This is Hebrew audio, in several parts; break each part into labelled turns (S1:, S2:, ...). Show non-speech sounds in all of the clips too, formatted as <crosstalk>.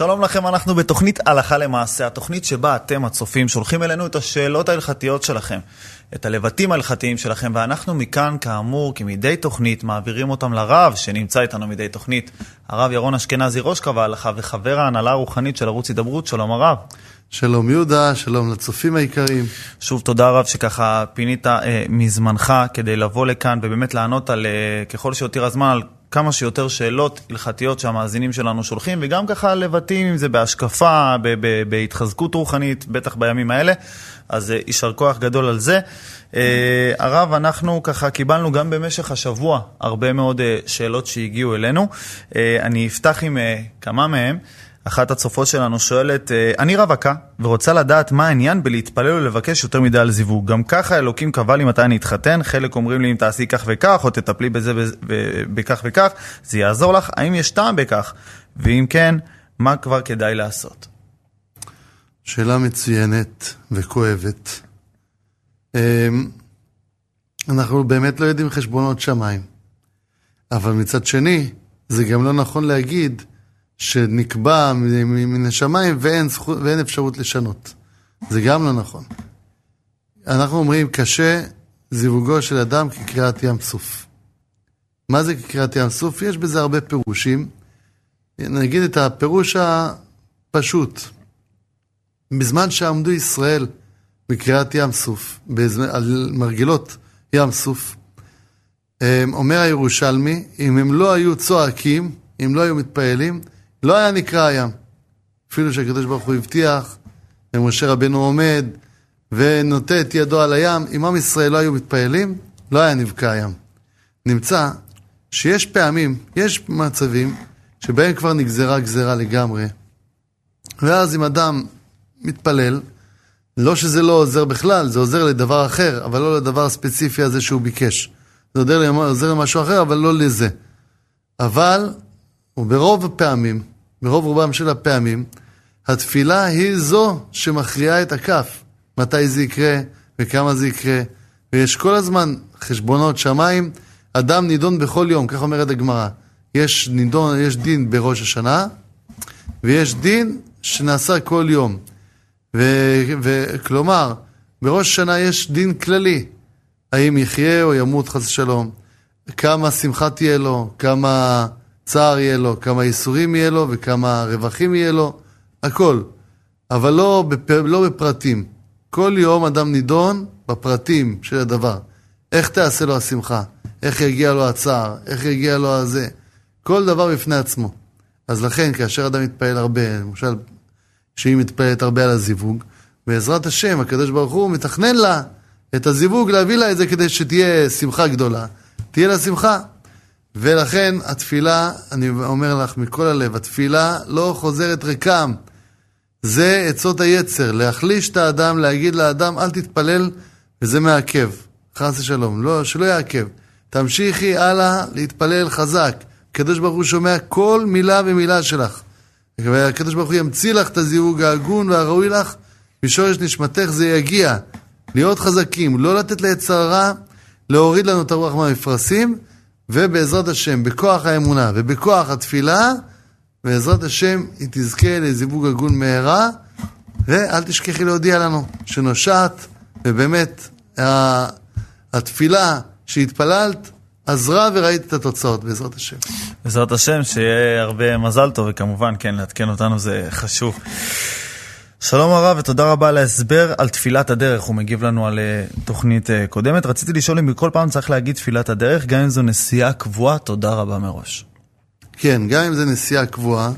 S1: שלום לכם, אנחנו בתוכנית הלכה למעשה, התוכנית שבה אתם, הצופים, שולחים אלינו את השאלות ההלכתיות שלכם, את הלבטים ההלכתיים שלכם, ואנחנו מכאן, כאמור, כמדי תוכנית, מעבירים אותם לרב שנמצא איתנו מדי תוכנית, הרב ירון אשכנזי, ראש קו ההלכה וחבר ההנהלה הרוחנית של ערוץ הידברות, שלום הרב.
S2: שלום יהודה, שלום לצופים היקרים.
S1: שוב תודה רב שככה פינית אה, מזמנך כדי לבוא לכאן ובאמת לענות על, אה, ככל שיותר הזמן, על כמה שיותר שאלות הלכתיות שהמאזינים שלנו שולחים, וגם ככה לבטים, אם זה בהשקפה, ב- ב- בהתחזקות רוחנית, בטח בימים האלה, אז אה, יישר כוח גדול על זה. אה, הרב, אנחנו ככה קיבלנו גם במשך השבוע הרבה מאוד אה, שאלות שהגיעו אלינו. אני אפתח עם כמה מהם. אחת הצופות שלנו שואלת, אה, אני רווקה ורוצה לדעת מה העניין בלהתפלל ולבקש יותר מדי על זיווג. גם ככה אלוקים קבע לי מתי אני אתחתן, חלק אומרים לי אם תעשי כך וכך, או תטפלי בזה בכך וכך, זה יעזור לך, האם יש טעם בכך? ואם כן, מה כבר כדאי לעשות?
S2: שאלה מצוינת וכואבת. אמ, אנחנו באמת לא יודעים חשבונות שמיים. אבל מצד שני, זה גם לא נכון להגיד שנקבע מן השמיים ואין, ואין אפשרות לשנות. זה גם לא נכון. אנחנו אומרים, קשה זיווגו של אדם כקריאת ים סוף. מה זה כקריאת ים סוף? יש בזה הרבה פירושים. נגיד את הפירוש הפשוט. בזמן שעמדו ישראל בקריאת ים סוף, על מרגילות ים סוף, אומר הירושלמי, אם הם לא היו צועקים, אם לא היו מתפעלים, לא היה נקרא הים. אפילו שהקדוש ברוך הוא הבטיח, ומשה רבנו עומד ונוטה את ידו על הים, אם עם ישראל לא היו מתפעלים, לא היה נבקע הים. נמצא שיש פעמים, יש מצבים, שבהם כבר נגזרה גזרה לגמרי, ואז אם אדם מתפלל, לא שזה לא עוזר בכלל, זה עוזר לדבר אחר, אבל לא לדבר הספציפי הזה שהוא ביקש. זה עוזר, למשהו אחר, אבל לא לזה. אבל, וברוב הפעמים, ברוב רובם של הפעמים, התפילה היא זו שמכריעה את הכף. מתי זה יקרה וכמה זה יקרה. ויש כל הזמן חשבונות שמיים. אדם נידון בכל יום, כך אומרת הגמרא. יש, נידון, יש דין בראש השנה, ויש דין שנעשה כל יום. וכלומר, בראש השנה יש דין כללי. האם יחיה או ימות חס ושלום. כמה שמחה תהיה לו, כמה צער יהיה לו, כמה ייסורים יהיה לו וכמה רווחים יהיה לו, הכל. אבל לא, בפ... לא בפרטים. כל יום אדם נידון בפרטים של הדבר. איך תעשה לו השמחה? איך יגיע לו הצער? איך יגיע לו הזה? כל דבר בפני עצמו. אז לכן, כאשר אדם מתפעל הרבה, למשל, שהיא מתפעלת הרבה על הזיווג, בעזרת השם, הקדוש ברוך הוא מתכנן לה את הזיווג, להביא לה את זה כדי שתהיה שמחה גדולה. תהיה לה שמחה. ולכן התפילה, אני אומר לך מכל הלב, התפילה לא חוזרת ריקם. זה עצות היצר, להחליש את האדם, להגיד לאדם אל תתפלל, וזה מעכב. חס ושלום, לא, שלא יעכב. תמשיכי הלאה להתפלל חזק. הקדוש ברוך הוא שומע כל מילה ומילה שלך. והקדוש ברוך הוא ימציא לך את הזיווג ההגון והראוי לך, משורש נשמתך זה יגיע. להיות חזקים, לא לתת ליצר הרע, להוריד לנו את הרוח מהמפרשים, ובעזרת השם, בכוח האמונה ובכוח התפילה, בעזרת השם היא תזכה לזיווג הגון מהרה, ואל תשכחי להודיע לנו שנושעת, ובאמת התפילה שהתפללת עזרה וראית את התוצאות, בעזרת השם.
S1: בעזרת השם, שיהיה הרבה מזל טוב, וכמובן, כן, לעדכן אותנו זה חשוב. שלום הרב ותודה רבה על ההסבר על תפילת הדרך, הוא מגיב לנו על uh, תוכנית uh, קודמת. רציתי לשאול אם בכל פעם צריך להגיד תפילת הדרך, גם אם זו נסיעה קבועה, תודה רבה מראש.
S2: כן, גם אם זו נסיעה קבועה,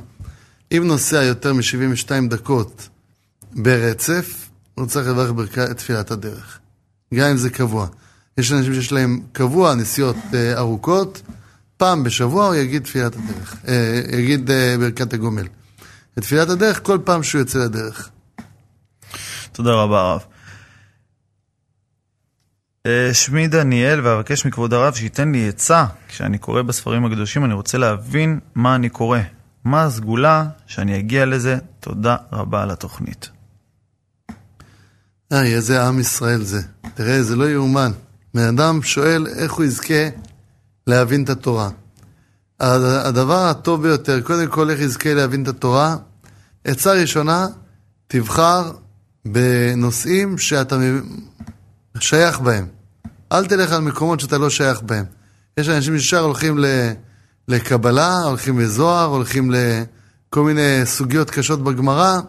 S2: אם נוסע יותר מ-72 דקות ברצף, הוא צריך לברך ברכת תפילת הדרך. גם אם זה קבוע. יש אנשים שיש להם קבוע נסיעות uh, ארוכות, פעם בשבוע הוא יגיד תפילת הדרך, uh, יגיד uh, ברכת הגומל. את תפילת הדרך כל פעם שהוא יוצא לדרך.
S1: תודה רבה הרב. שמי דניאל ואבקש מכבוד הרב שייתן לי עצה כשאני קורא בספרים הקדושים אני רוצה להבין מה אני קורא מה הסגולה שאני אגיע לזה תודה רבה על התוכנית.
S2: איי, איזה עם ישראל זה. תראה, זה לא יאומן. בן אדם שואל איך הוא יזכה להבין את התורה. הדבר הטוב ביותר, קודם כל איך יזכה להבין את התורה, עצה ראשונה, תבחר בנושאים שאתה שייך בהם. אל תלך על מקומות שאתה לא שייך בהם. יש אנשים שישר הולכים לקבלה, הולכים לזוהר, הולכים לכל מיני סוגיות קשות בגמרא,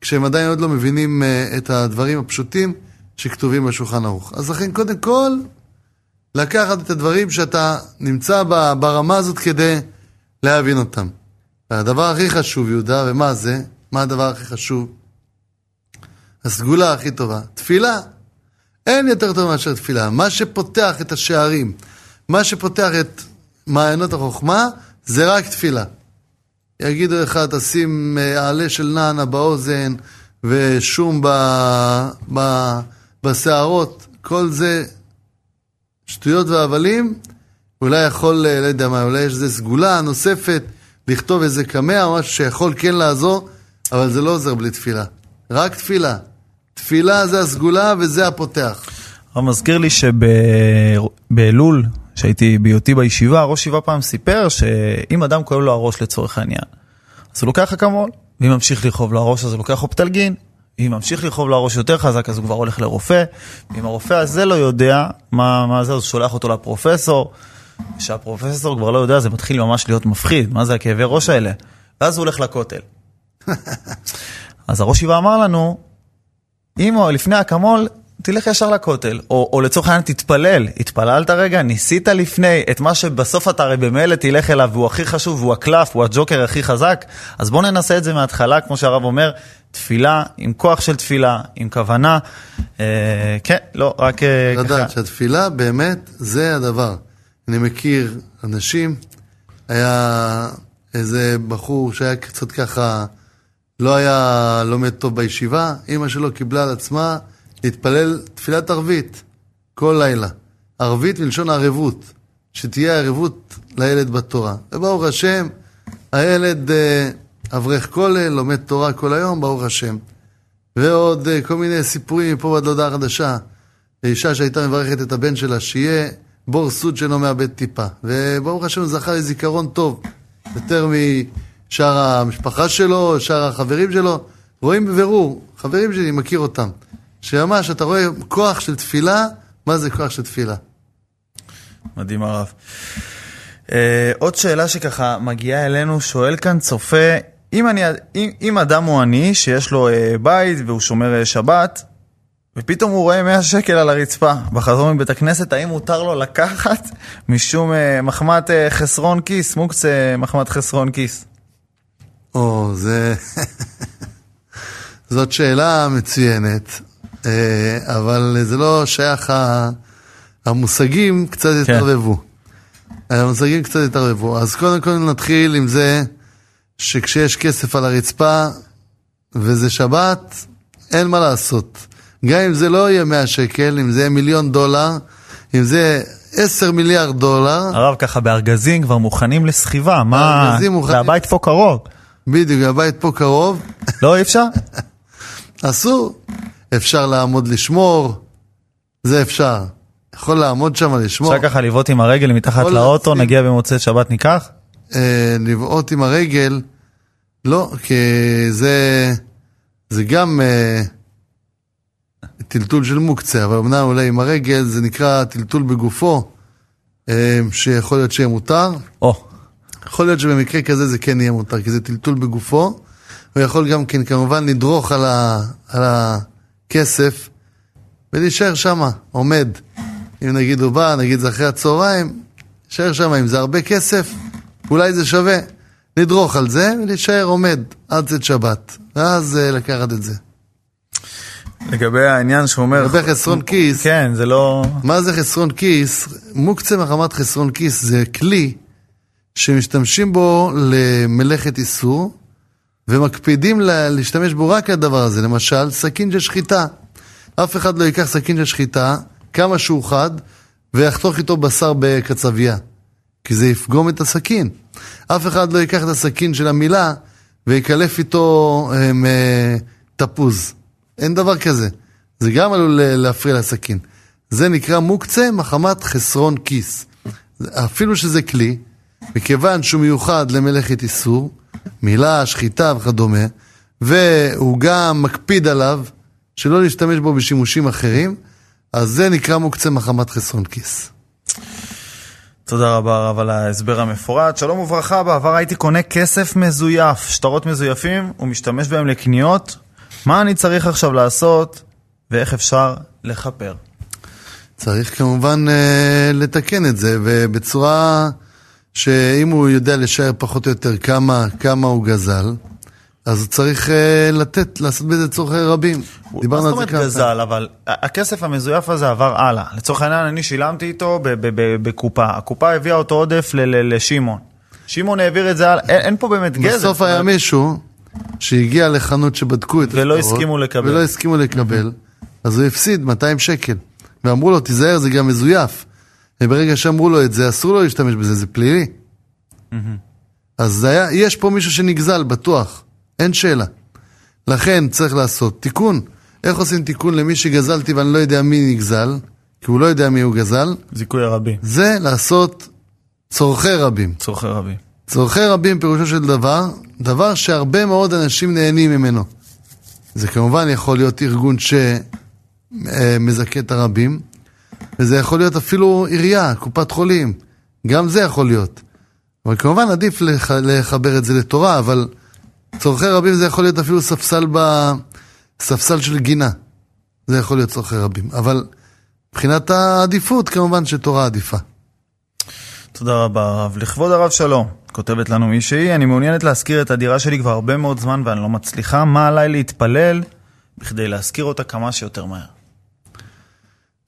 S2: כשהם עדיין עוד לא מבינים אה, את הדברים הפשוטים שכתובים בשולחן ערוך. אז לכן, קודם כל, לקחת את הדברים שאתה נמצא ברמה הזאת כדי להבין אותם. והדבר הכי חשוב, יהודה, ומה זה? מה הדבר הכי חשוב? הסגולה הכי טובה, תפילה. אין יותר טוב מאשר תפילה. מה שפותח את השערים, מה שפותח את מעיינות החוכמה, זה רק תפילה. יגידו לך, תשים אה, עלה של נענה באוזן ושום ב... ב... בשערות, כל זה שטויות והבלים, אולי יכול, אה, לא יודע מה, אולי יש איזה סגולה נוספת, לכתוב איזה קמע משהו שיכול כן לעזור, אבל זה לא עוזר בלי תפילה. רק תפילה. תפילה זה הסגולה וזה הפותח.
S1: אבל מזכיר לי שבאלול, שהייתי בהיותי בישיבה, ראש ישיבה פעם סיפר שאם אדם כואב לו הראש לצורך העניין, אז הוא לוקח אקמול, ואם ממשיך לכאוב לו הראש אז הוא לוקח אופטלגין, אם ממשיך לכאוב לו הראש יותר חזק אז הוא כבר הולך לרופא, ואם הרופא הזה לא יודע מה, מה זה, אז הוא שולח אותו לפרופסור, כשהפרופסור כבר לא יודע זה מתחיל ממש להיות מפחיד, מה זה הכאבי ראש האלה? ואז הוא הולך לכותל. <laughs> אז הראש ישיבה אמר לנו, אם לפני אקמול, תלך ישר לכותל, או, או לצורך העניין תתפלל, התפללת רגע, ניסית לפני? את מה שבסוף אתה הרי במילא תלך אליו והוא הכי חשוב, והוא הקלף, הוא הג'וקר הכי חזק, אז בוא ננסה את זה מההתחלה, כמו שהרב אומר, תפילה, עם כוח של תפילה, עם כוונה, אה, כן, לא, רק אה,
S2: ככה. לדעת שהתפילה באמת זה הדבר. אני מכיר אנשים, היה איזה בחור שהיה קצת ככה, לא היה לומד טוב בישיבה, אימא שלו קיבלה על עצמה להתפלל תפילת ערבית כל לילה. ערבית מלשון ערבות, שתהיה ערבות לילד בתורה. וברוך השם, הילד אה, אברך כולל, לומד תורה כל היום, ברוך השם. ועוד אה, כל מיני סיפורים מפה ועד להודעה חדשה. אישה שהייתה מברכת את הבן שלה, שיהיה בור סוד שלא מאבד טיפה. וברוך השם זכה לזיכרון טוב, יותר משאר המשפחה שלו, שאר החברים שלו. רואים בבירור, חברים שלי, מכיר אותם. שממש אתה רואה כוח של תפילה, מה זה כוח של תפילה?
S1: מדהים הרב. Uh, עוד שאלה שככה מגיעה אלינו, שואל כאן צופה, אם, אני, אם, אם אדם הוא עני שיש לו uh, בית והוא שומר uh, שבת, ופתאום הוא רואה 100 שקל על הרצפה בחזור מבית הכנסת, האם מותר לו לקחת משום uh, מחמת uh, חסרון כיס, מוקצה מחמת חסרון כיס?
S2: או, זה... <laughs> זאת שאלה מצוינת. אה, אבל זה לא שייך, המושגים קצת כן. התערבבו. המושגים קצת התערבבו. אז קודם כל נתחיל עם זה שכשיש כסף על הרצפה וזה שבת, אין מה לעשות. גם אם זה לא יהיה 100 שקל, אם זה יהיה מיליון דולר, אם זה 10 מיליארד דולר.
S1: הרב, ככה בארגזים כבר מוכנים לסחיבה, מה... מוכנים... והבית פה קרוב.
S2: בדיוק, הבית פה קרוב.
S1: לא, אי אפשר? <laughs>
S2: אסור. אפשר לעמוד לשמור, זה אפשר. יכול לעמוד שם לשמור.
S1: אפשר ככה לבעוט עם הרגל מתחת לאוטו, להציל... נגיע במוצאי שבת ניקח?
S2: אה, לבעוט עם הרגל, לא, כי זה, זה גם אה, טלטול של מוקצה, אבל אמנם אולי עם הרגל זה נקרא טלטול בגופו, אה, שיכול להיות שיהיה מותר.
S1: או.
S2: יכול להיות שבמקרה כזה זה כן יהיה מותר, כי זה טלטול בגופו. הוא יכול גם כן כמובן לדרוך על, ה, על הכסף ולהישאר שם, עומד. אם נגיד הוא בא, נגיד זה אחרי הצהריים, להישאר שם, אם זה הרבה כסף, אולי זה שווה. לדרוך על זה ולהישאר עומד עד צאת שבת, ואז uh, לקחת את זה.
S1: לגבי העניין שהוא אומר...
S2: לגבי חסרון כיס.
S1: כן, זה לא...
S2: מה זה חסרון כיס? מוקצה מחמת חסרון כיס זה כלי שמשתמשים בו למלאכת איסור, ומקפידים להשתמש בו רק לדבר הזה. למשל, סכין של שחיטה. אף אחד לא ייקח סכין של שחיטה, כמה שהוא חד, ויחתוך איתו בשר בקצבייה. כי זה יפגום את הסכין. אף אחד לא ייקח את הסכין של המילה ויקלף איתו הם, אה, תפוז. אין דבר כזה. זה גם עלול להפריע לסכין. זה נקרא מוקצה מחמת חסרון כיס. אפילו שזה כלי, מכיוון שהוא מיוחד למלאכת איסור, מילה, שחיטה וכדומה, והוא גם מקפיד עליו שלא להשתמש בו בשימושים אחרים, אז זה נקרא מוקצה מחמת חסרון כיס.
S1: תודה רבה הרב על ההסבר המפורט. שלום וברכה, בעבר הייתי קונה כסף מזויף, שטרות מזויפים, ומשתמש בהם לקניות. מה אני צריך עכשיו לעשות, ואיך אפשר לכפר?
S2: צריך כמובן אה, לתקן את זה, ובצורה שאם הוא יודע לשער פחות או יותר כמה, כמה הוא גזל, אז הוא צריך אה, לתת, לעשות בזה צורכי רבים.
S1: דיברנו על זה כמה פעמים. מה זאת אומרת גזל, אבל הכסף המזויף הזה עבר הלאה. לצורך העניין, אני שילמתי איתו בקופה. הקופה הביאה אותו עודף לשמעון. שמעון העביר את זה הלאה, אין, אין פה באמת גזל.
S2: בסוף היה מישהו שהגיע לחנות שבדקו את
S1: ולא הסכימו לקבל.
S2: ולא הסכימו לקבל, אז הוא הפסיד 200 שקל. ואמרו לו, תיזהר, זה גם מזויף. וברגע שאמרו לו את זה, אסור לו להשתמש בזה, זה פלילי. אז היה, יש פה מישהו שנגזל, בטוח. אין שאלה. לכן צריך לעשות תיקון. איך עושים תיקון למי שגזלתי ואני לא יודע מי נגזל, כי הוא לא יודע מי הוא גזל?
S1: זיכוי הרבים.
S2: זה לעשות צורכי רבים.
S1: צורכי רבים.
S2: צורכי רבים פירושו של דבר, דבר שהרבה מאוד אנשים נהנים ממנו. זה כמובן יכול להיות ארגון שמזכה את הרבים, וזה יכול להיות אפילו עירייה, קופת חולים, גם זה יכול להיות. אבל כמובן עדיף לח... לחבר את זה לתורה, אבל צורכי רבים זה יכול להיות אפילו ספסל, ב... ספסל של גינה. זה יכול להיות צורכי רבים. אבל מבחינת העדיפות, כמובן שתורה עדיפה.
S1: תודה רבה הרב. לכבוד הרב שלום, כותבת לנו מישהי, אני מעוניינת להשכיר את הדירה שלי כבר הרבה מאוד זמן ואני לא מצליחה, מה עליי להתפלל בכדי להשכיר אותה כמה שיותר מהר?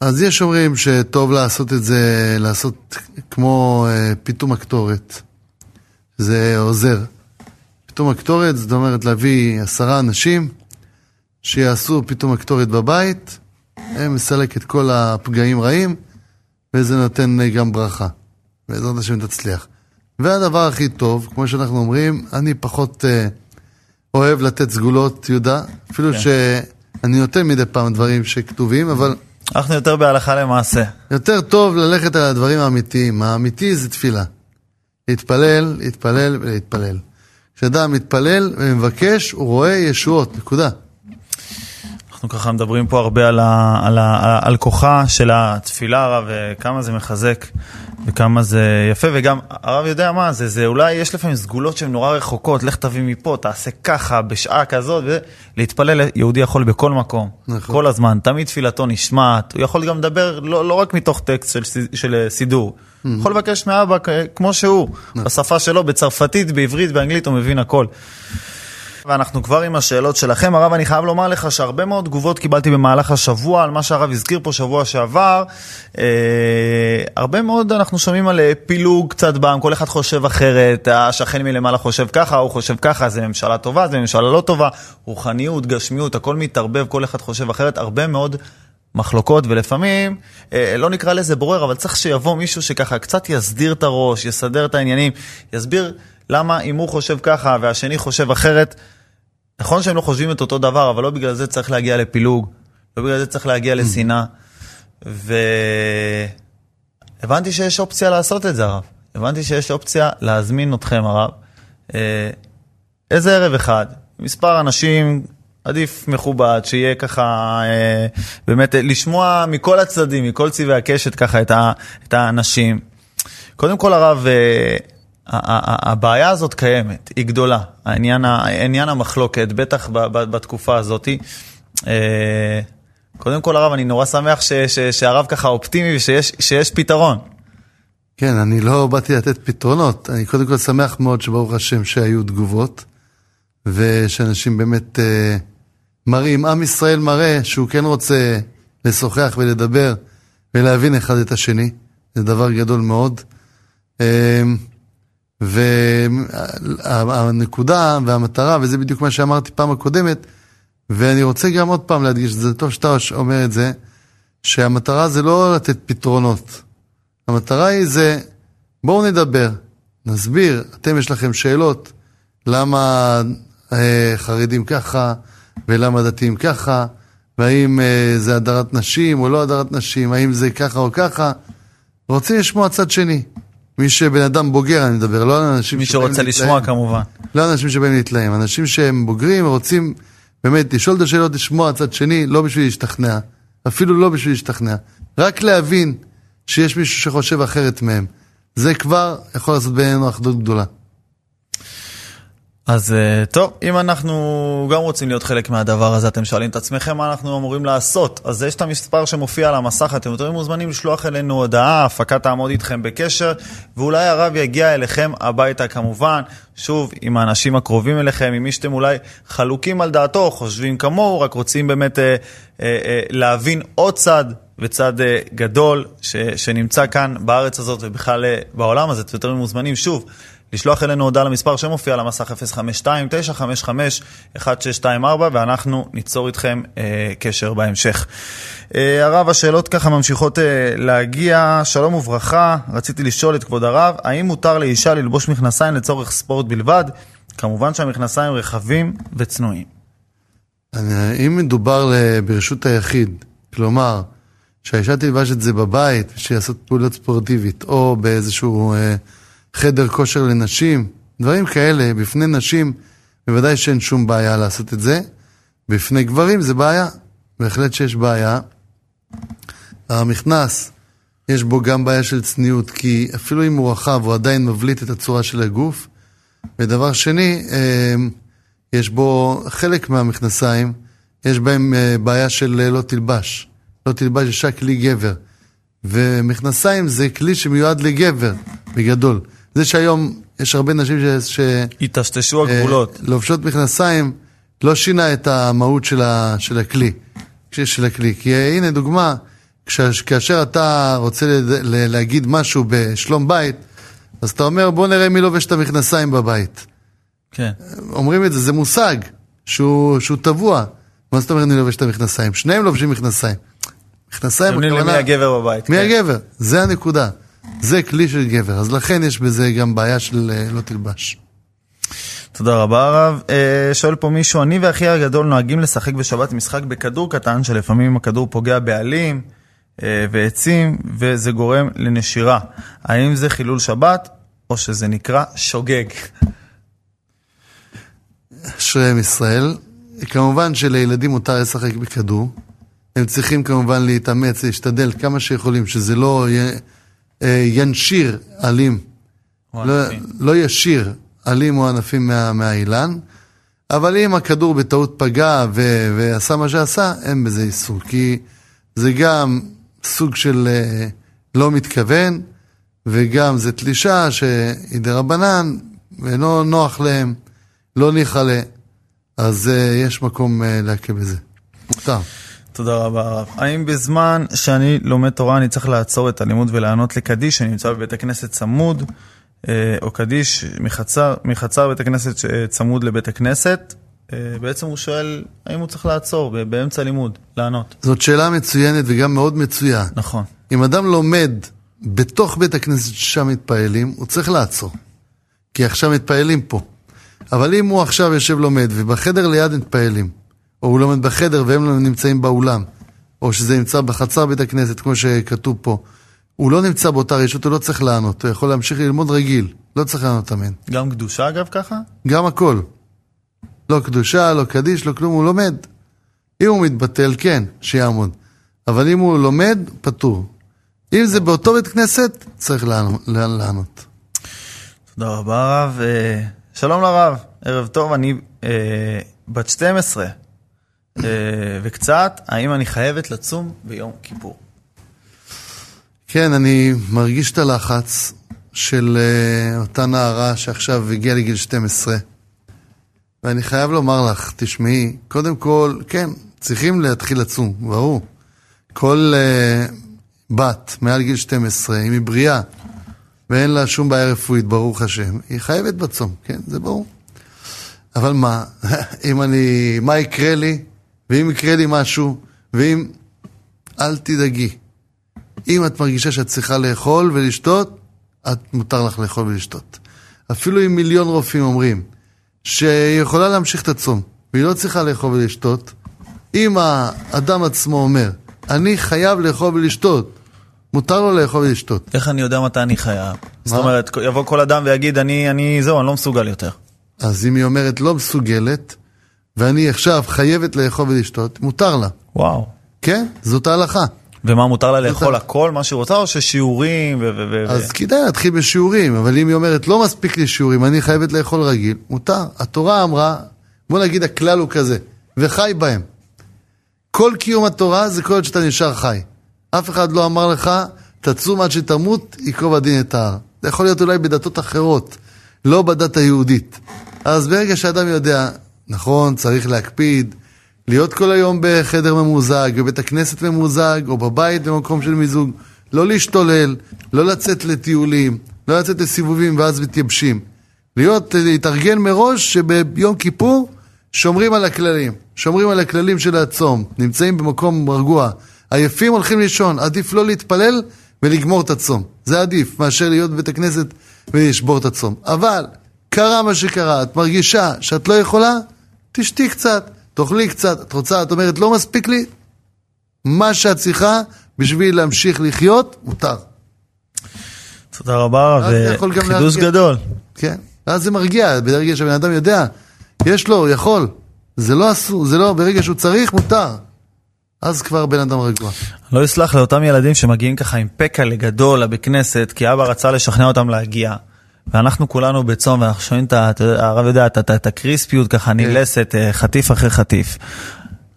S2: אז יש אומרים שטוב לעשות את זה, לעשות כמו אה, פיתום הקטורת. זה עוזר. פיתום הקטורת, זאת אומרת להביא עשרה אנשים שיעשו פיתום הקטורת בבית, הם מסלק את כל הפגעים רעים, וזה נותן גם ברכה. בעזרת השם תצליח. והדבר הכי טוב, כמו שאנחנו אומרים, אני פחות אה, אוהב לתת סגולות, יהודה, אפילו כן. שאני נותן מדי פעם דברים שכתובים, אבל...
S1: אנחנו יותר בהלכה למעשה.
S2: יותר טוב ללכת על הדברים האמיתיים. האמיתי זה תפילה. להתפלל, להתפלל ולהתפלל. כשאדם מתפלל ומבקש, הוא רואה ישועות, נקודה.
S1: אנחנו ככה מדברים פה הרבה על, ה, על, ה, על כוחה של התפילה, הרב, וכמה זה מחזק וכמה זה יפה, וגם הרב יודע מה זה, זה אולי יש לפעמים סגולות שהן נורא רחוקות, לך תביא מפה, תעשה ככה, בשעה כזאת, ולהתפלל, יהודי יכול בכל מקום, נכון. כל הזמן, תמיד תפילתו נשמעת, הוא יכול גם לדבר לא, לא רק מתוך טקסט של, של סידור, mm-hmm. יכול לבקש מאבא כמו שהוא, נכון. בשפה שלו, בצרפתית, בעברית, באנגלית, הוא מבין הכל. ואנחנו כבר עם השאלות שלכם. הרב, אני חייב לומר לך שהרבה מאוד תגובות קיבלתי במהלך השבוע על מה שהרב הזכיר פה שבוע שעבר. אה, הרבה מאוד אנחנו שומעים על אה, פילוג קצת בעם, כל אחד חושב אחרת, השכן מלמעלה חושב ככה, הוא חושב ככה, זה ממשלה טובה, זה ממשלה לא טובה, רוחניות, גשמיות, הכל מתערבב, כל אחד חושב אחרת, הרבה מאוד מחלוקות, ולפעמים, אה, לא נקרא לזה בורר, אבל צריך שיבוא מישהו שככה קצת יסדיר את הראש, יסדר את העניינים, יסביר למה אם הוא חושב ככה והשני חושב אחרת, נכון שהם לא חושבים את אותו דבר, אבל לא בגלל זה צריך להגיע לפילוג, לא בגלל זה צריך להגיע לשנאה. והבנתי שיש אופציה לעשות את זה, הרב. הבנתי שיש אופציה להזמין אתכם, הרב. אה, איזה ערב אחד, מספר אנשים, עדיף מכובד, שיהיה ככה, אה, באמת, לשמוע מכל הצדדים, מכל צבעי הקשת ככה את האנשים. קודם כל, הרב, אה, הבעיה הזאת קיימת, היא גדולה, העניין, העניין המחלוקת, בטח בתקופה הזאת. אה, קודם כל הרב, אני נורא שמח ש, ש, שהרב ככה אופטימי ושיש פתרון.
S2: כן, אני לא באתי לתת פתרונות, אני קודם כל שמח מאוד שברוך השם שהיו תגובות, ושאנשים באמת uh, מראים, עם ישראל מראה שהוא כן רוצה לשוחח ולדבר ולהבין אחד את השני, זה דבר גדול מאוד. Uh, והנקודה והמטרה, וזה בדיוק מה שאמרתי פעם הקודמת, ואני רוצה גם עוד פעם להדגיש, זה טוב שאתה אומר את זה, שהמטרה זה לא לתת פתרונות. המטרה היא זה, בואו נדבר, נסביר, אתם יש לכם שאלות, למה אה, חרדים ככה, ולמה דתיים ככה, והאם אה, זה הדרת נשים או לא הדרת נשים, האם זה ככה או ככה. רוצים לשמוע צד שני. מי שבן אדם בוגר, אני מדבר, לא על אנשים
S1: מי שרוצה
S2: להתלהם.
S1: לשמוע כמובן.
S2: לא על אנשים שבאים להתלהם, אנשים שהם בוגרים ורוצים באמת לשאול את השאלות, לשמוע צד שני, לא בשביל להשתכנע, אפילו לא בשביל להשתכנע, רק להבין שיש מישהו שחושב אחרת מהם. זה כבר יכול לעשות בינינו אחדות גדולה.
S1: אז אה, טוב, אם אנחנו גם רוצים להיות חלק מהדבר הזה, אתם שואלים את עצמכם מה אנחנו אמורים לעשות. אז יש את המספר שמופיע על המסך, אתם יותר מוזמנים לשלוח אלינו הודעה, ההפקה תעמוד איתכם בקשר, ואולי הרב יגיע אליכם הביתה כמובן. שוב, עם האנשים הקרובים אליכם, עם מי שאתם אולי חלוקים על דעתו, חושבים כמוהו, רק רוצים באמת אה, אה, אה, להבין עוד צד וצד אה, גדול ש, שנמצא כאן בארץ הזאת ובכלל אה, בעולם, אז אתם יותר מוזמנים שוב. לשלוח אלינו הודעה למספר שמופיע על המסך 052-955-1624 ואנחנו ניצור איתכם אה, קשר בהמשך. אה, הרב, השאלות ככה ממשיכות אה, להגיע. שלום וברכה, רציתי לשאול את כבוד הרב, האם מותר לאישה ללבוש מכנסיים לצורך ספורט בלבד? כמובן שהמכנסיים רחבים וצנועים.
S2: אם מדובר ברשות היחיד, כלומר, שהאישה תלבש את זה בבית, בשביל לעשות פעולות ספורטיבית, או באיזשהו אה, חדר כושר לנשים, דברים כאלה, בפני נשים, בוודאי שאין שום בעיה לעשות את זה. בפני גברים זה בעיה, בהחלט שיש בעיה. המכנס, יש בו גם בעיה של צניעות, כי אפילו אם הוא רחב, הוא עדיין מבליט את הצורה של הגוף. ודבר שני, אה, יש בו חלק מהמכנסיים, יש בהם אה, בעיה של אה, לא תלבש. לא תלבש אישה כלי גבר. ומכנסיים זה כלי שמיועד לגבר, בגדול. זה שהיום יש הרבה נשים ש... ש...
S1: היטשטשו
S2: אה,
S1: הגבולות.
S2: לובשות מכנסיים לא שינה את המהות של, ה, של הכלי. של הכלי. כי אה, הנה דוגמה, כש, כאשר אתה רוצה לד, ל, להגיד משהו בשלום בית, אז אתה אומר בוא נראה מי לובש את המכנסיים בבית.
S1: כן.
S2: אומרים את זה, זה מושג שהוא, שהוא טבוע. מה זאת אומרת אני לובש את המכנסיים? שניהם לובשים מכנסיים. מכנסיים,
S1: אומרים למי הגבר בבית.
S2: מי
S1: כן.
S2: הגבר? זה הנקודה. זה כלי של גבר, אז לכן יש בזה גם בעיה של אה, לא תלבש.
S1: תודה רבה הרב. אה, שואל פה מישהו, אני ואחי הגדול נוהגים לשחק בשבת משחק בכדור קטן, שלפעמים הכדור פוגע בעלים אה, ועצים, וזה גורם לנשירה. האם זה חילול שבת, או שזה נקרא שוגג?
S2: אשרי עם ישראל. כמובן שלילדים מותר לשחק בכדור. הם צריכים כמובן להתאמץ, להשתדל כמה שיכולים, שזה לא י... אה, ינשיר עלים, לא. לא ישיר עלים או ענפים מה, מהאילן. אבל אם הכדור בטעות פגע ו... ועשה מה שעשה, אין בזה איסור. כי זה גם סוג של אה, לא מתכוון, וגם זה תלישה שהיא דרבנן, ולא נוח להם, לא ניחא לה. אז uh, יש מקום uh, להקל בזה. מותר.
S1: תודה רבה הרב. האם בזמן שאני לומד תורה אני צריך לעצור את הלימוד ולענות לקדיש שנמצא בבית הכנסת צמוד, אה, או קדיש מחצר, מחצר בית הכנסת אה, צמוד לבית הכנסת? אה, בעצם הוא שואל האם הוא צריך לעצור באמצע לימוד, לענות.
S2: זאת שאלה מצוינת וגם מאוד מצויה.
S1: נכון.
S2: אם אדם לומד בתוך בית הכנסת ששם מתפעלים, הוא צריך לעצור. כי עכשיו מתפעלים פה. אבל אם הוא עכשיו יושב לומד ובחדר ליד מתפעלים, או הוא לומד בחדר והם לא נמצאים באולם, או שזה נמצא בחצר בית הכנסת כמו שכתוב פה, הוא לא נמצא באותה רשות, הוא לא צריך לענות, הוא יכול להמשיך ללמוד רגיל, לא צריך לענות אמן.
S1: גם קדושה אגב ככה?
S2: גם הכל. לא קדושה, לא קדיש, לא כלום, הוא לומד. אם הוא מתבטל, כן, שיעמוד. אבל אם הוא לומד, פטור. אם זה באותו בית כנסת, צריך לענות.
S1: תודה רבה הרב. אה, שלום לרב, ערב טוב, אני אה, בת 12 אה, וקצת, האם אני חייבת לצום ביום כיפור?
S2: כן, אני מרגיש את הלחץ של uh, אותה נערה שעכשיו הגיעה לגיל 12. ואני חייב לומר לך, תשמעי, קודם כל, כן, צריכים להתחיל לצום, ברור. כל uh, בת מעל גיל 12, אם היא בריאה ואין לה שום בעיה רפואית, ברוך השם, היא חייבת בצום, כן, זה ברור. אבל מה, <laughs> אם אני, מה יקרה לי, ואם יקרה לי משהו, ואם... אל תדאגי. אם את מרגישה שאת צריכה לאכול ולשתות, את מותר לך לאכול ולשתות. אפילו אם מיליון רופאים אומרים שהיא יכולה להמשיך את הצום, והיא לא צריכה לאכול ולשתות, אם האדם עצמו אומר, אני חייב לאכול ולשתות, מותר לו לאכול ולשתות.
S1: איך אני יודע מתי אני חייב? זאת אומרת, יבוא כל אדם ויגיד, אני, אני, זהו, אני לא מסוגל יותר.
S2: אז אם היא אומרת לא מסוגלת, ואני עכשיו חייבת לאכול ולשתות, מותר לה.
S1: וואו.
S2: כן, זאת ההלכה.
S1: ומה, מותר לה לאכול הכל, מה שהיא רוצה, או ששיעורים ו... ו- ו-
S2: אז כדאי להתחיל בשיעורים, אבל אם היא אומרת לא מספיק לי שיעורים, אני חייבת לאכול רגיל, מותר. התורה אמרה, בוא נגיד הכלל הוא כזה, וחי בהם. כל קיום התורה זה כל עוד שאתה נשאר חי. אף אחד לא אמר לך, תצום עד שתמות, ייקוב הדין את ההר. זה יכול להיות אולי בדתות אחרות, לא בדת היהודית. אז ברגע שאדם יודע, נכון, צריך להקפיד, להיות כל היום בחדר ממוזג, בבית הכנסת ממוזג, או בבית במקום של מיזוג, לא להשתולל, לא לצאת לטיולים, לא לצאת לסיבובים ואז מתייבשים. להיות, להתארגן מראש שביום כיפור שומרים על הכללים, שומרים על הכללים של הצום, נמצאים במקום רגוע. עייפים הולכים לישון, עדיף לא להתפלל ולגמור את הצום. זה עדיף מאשר להיות בבית הכנסת ולשבור את הצום. אבל קרה מה שקרה, את מרגישה שאת לא יכולה, תשתי קצת, תאכלי קצת, את רוצה, את אומרת לא מספיק לי, מה שאת צריכה בשביל להמשיך לחיות, מותר.
S1: תודה רבה, וחידוש. גדול.
S2: כן, ואז זה מרגיע, ברגע שהבן אדם יודע, יש לו, יכול. זה לא אסור, זה לא, ברגע שהוא צריך, מותר. אז כבר בן אדם רגוע.
S1: לא יסלח לאותם ילדים שמגיעים ככה עם פקע גדול לבית כנסת, כי אבא רצה לשכנע אותם להגיע. ואנחנו כולנו בצום, ואנחנו שומעים את הרב יודע, את- הקריספיות ככה נלסת, אה, חטיף אחרי חטיף.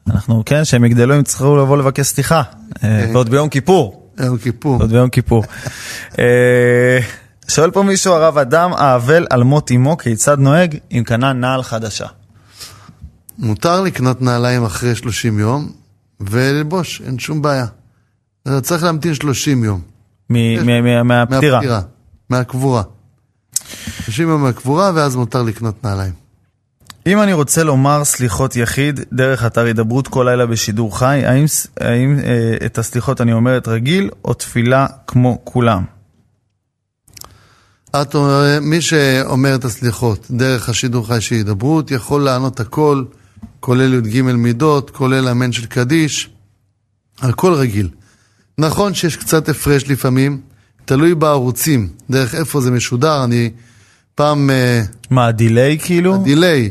S1: אנחנו, כן, שהם יגדלו, הם יצטרכו לבוא לבקש סליחה. אה,
S2: כן.
S1: ועוד ביום כיפור.
S2: יום כיפור.
S1: עוד ביום כיפור. <laughs> שואל פה מישהו, הרב אדם האבל על מות אמו, כיצד נוהג אם קנה נעל חדשה?
S2: מותר לקנות נעליים אחרי 30 יום, וללבוש, אין שום בעיה. אתה צריך להמתין 30 יום.
S1: מהפטירה,
S2: מהקבורה. 30 יום מהקבורה, ואז מותר לקנות נעליים.
S1: אם אני רוצה לומר סליחות יחיד דרך אתר הידברות כל לילה בשידור חי, האם, האם אה, את הסליחות אני אומרת רגיל או תפילה כמו כולם?
S2: את מי שאומר את הסליחות דרך השידור חי של הידברות, יכול לענות הכל, כולל י"ג מידות, כולל אמן של קדיש, על כל רגיל. נכון שיש קצת הפרש לפעמים, תלוי בערוצים, דרך איפה זה משודר, אני פעם... אה,
S1: מה, ה delay כאילו?
S2: ה delay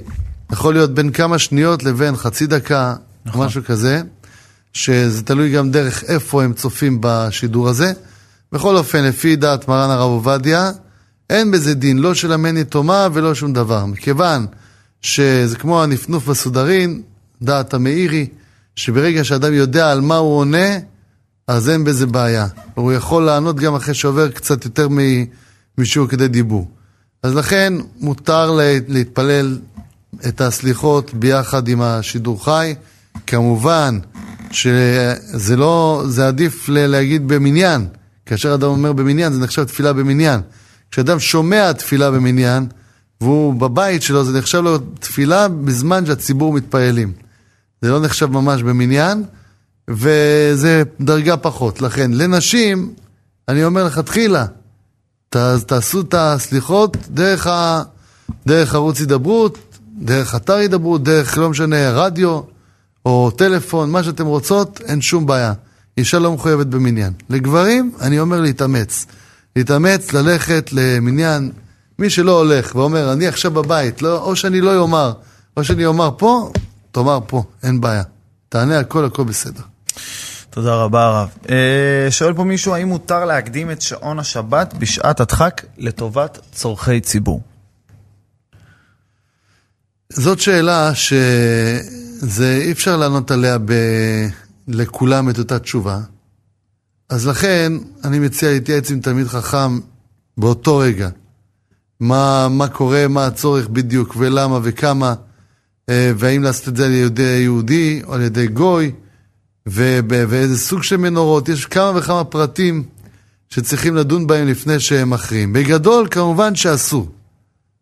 S2: יכול להיות בין כמה שניות לבין חצי דקה, נכון. משהו כזה, שזה תלוי גם דרך איפה הם צופים בשידור הזה. בכל אופן, לפי דעת מרן הרב עובדיה, אין בזה דין, לא של אמן יתומה ולא שום דבר. מכיוון שזה כמו הנפנוף בסודרין, דעת המאירי, שברגע שאדם יודע על מה הוא עונה, אז אין בזה בעיה. הוא יכול לענות גם אחרי שעובר קצת יותר משיעור כדי דיבור. אז לכן מותר לה- להתפלל את הסליחות ביחד עם השידור חי. כמובן שזה לא, זה עדיף להגיד במניין. כאשר אדם אומר במניין, זה נחשב תפילה במניין. כשאדם שומע תפילה במניין, והוא בבית שלו, זה נחשב לו תפילה בזמן שהציבור מתפעלים. זה לא נחשב ממש במניין, וזה דרגה פחות. לכן, לנשים, אני אומר לכתחילה, ת- תעשו את הסליחות דרך, ה, דרך ערוץ הידברות, דרך אתר הידברות, דרך, לא משנה, רדיו או טלפון, מה שאתם רוצות, אין שום בעיה. אישה לא מחויבת במניין. לגברים, אני אומר להתאמץ. להתאמץ, ללכת למניין. מי שלא הולך ואומר, אני עכשיו בבית, לא, או שאני לא יאמר, או שאני אומר פה, תאמר פה, אין בעיה. תענה הכל, הכל בסדר.
S1: תודה רבה הרב. אה, שואל פה מישהו, האם מותר להקדים את שעון השבת בשעת הדחק לטובת צורכי ציבור?
S2: זאת שאלה שזה אי אפשר לענות עליה ב... לכולם את אותה תשובה. אז לכן אני מציע להתייעץ עם תלמיד חכם באותו רגע. מה, מה קורה, מה הצורך בדיוק ולמה וכמה, אה, והאם לעשות את זה על ידי יהודי או על ידי גוי, ואיזה סוג של מנורות. יש כמה וכמה פרטים שצריכים לדון בהם לפני שהם מכריעים. בגדול, כמובן שאסור.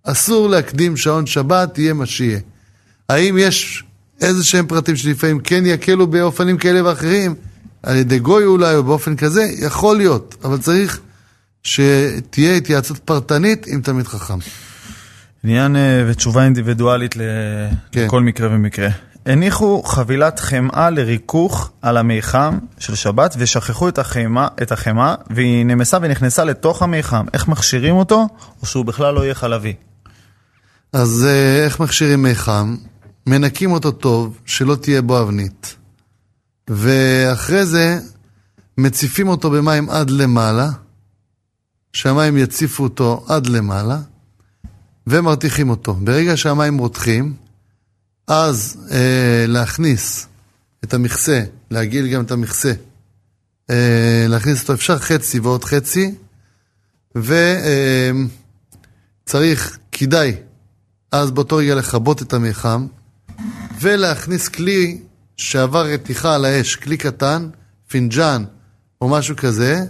S2: אסור להקדים שעון שבת, יהיה מה שיהיה. האם יש איזה שהם פרטים שלפעמים כן יקלו באופנים כאלה ואחרים, על ידי גוי אולי או באופן כזה? יכול להיות, אבל צריך שתהיה התייעצות פרטנית עם תלמיד חכם.
S1: עניין אה, ותשובה אינדיבידואלית
S2: כן.
S1: לכל מקרה ומקרה. הניחו חבילת חמאה לריכוך על המיחם של שבת ושכחו את החמאה, את החמאה והיא נמסה ונכנסה לתוך המיחם. איך מכשירים אותו? או שהוא בכלל לא יהיה חלבי?
S2: אז אה, איך מכשירים מיחם? מנקים אותו טוב, שלא תהיה בו אבנית. ואחרי זה מציפים אותו במים עד למעלה, שהמים יציפו אותו עד למעלה, ומרתיחים אותו. ברגע שהמים רותחים, אז אה, להכניס את המכסה, להגעיל גם את המכסה, אה, להכניס אותו, אפשר חצי ועוד חצי, וצריך, אה, כדאי, אז באותו רגע לכבות את המיחם, ולהכניס כלי שעבר רתיחה על האש, כלי קטן, פינג'אן או משהו כזה,